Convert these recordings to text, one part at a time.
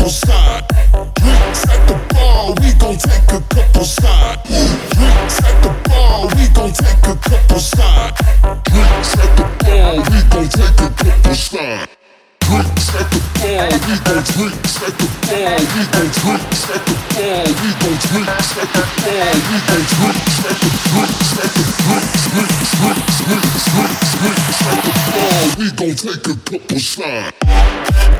couple shots. Drinks at the bar, we gon' take a couple shots. We gon' take a couple shots. We gon' take a couple shots. We gon' drinks at the bar, we gon' drinks at the bar, we gon' drinks at the bar, we gon' drinks at the drinks we gon' take a couple shots.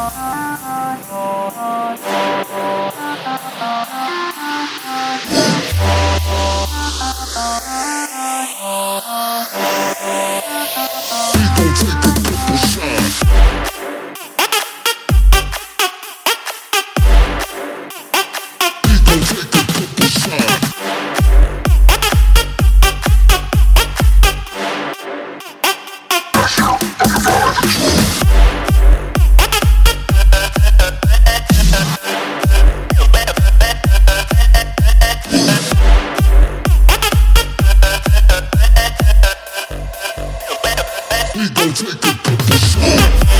Thank we gon' take it to the show.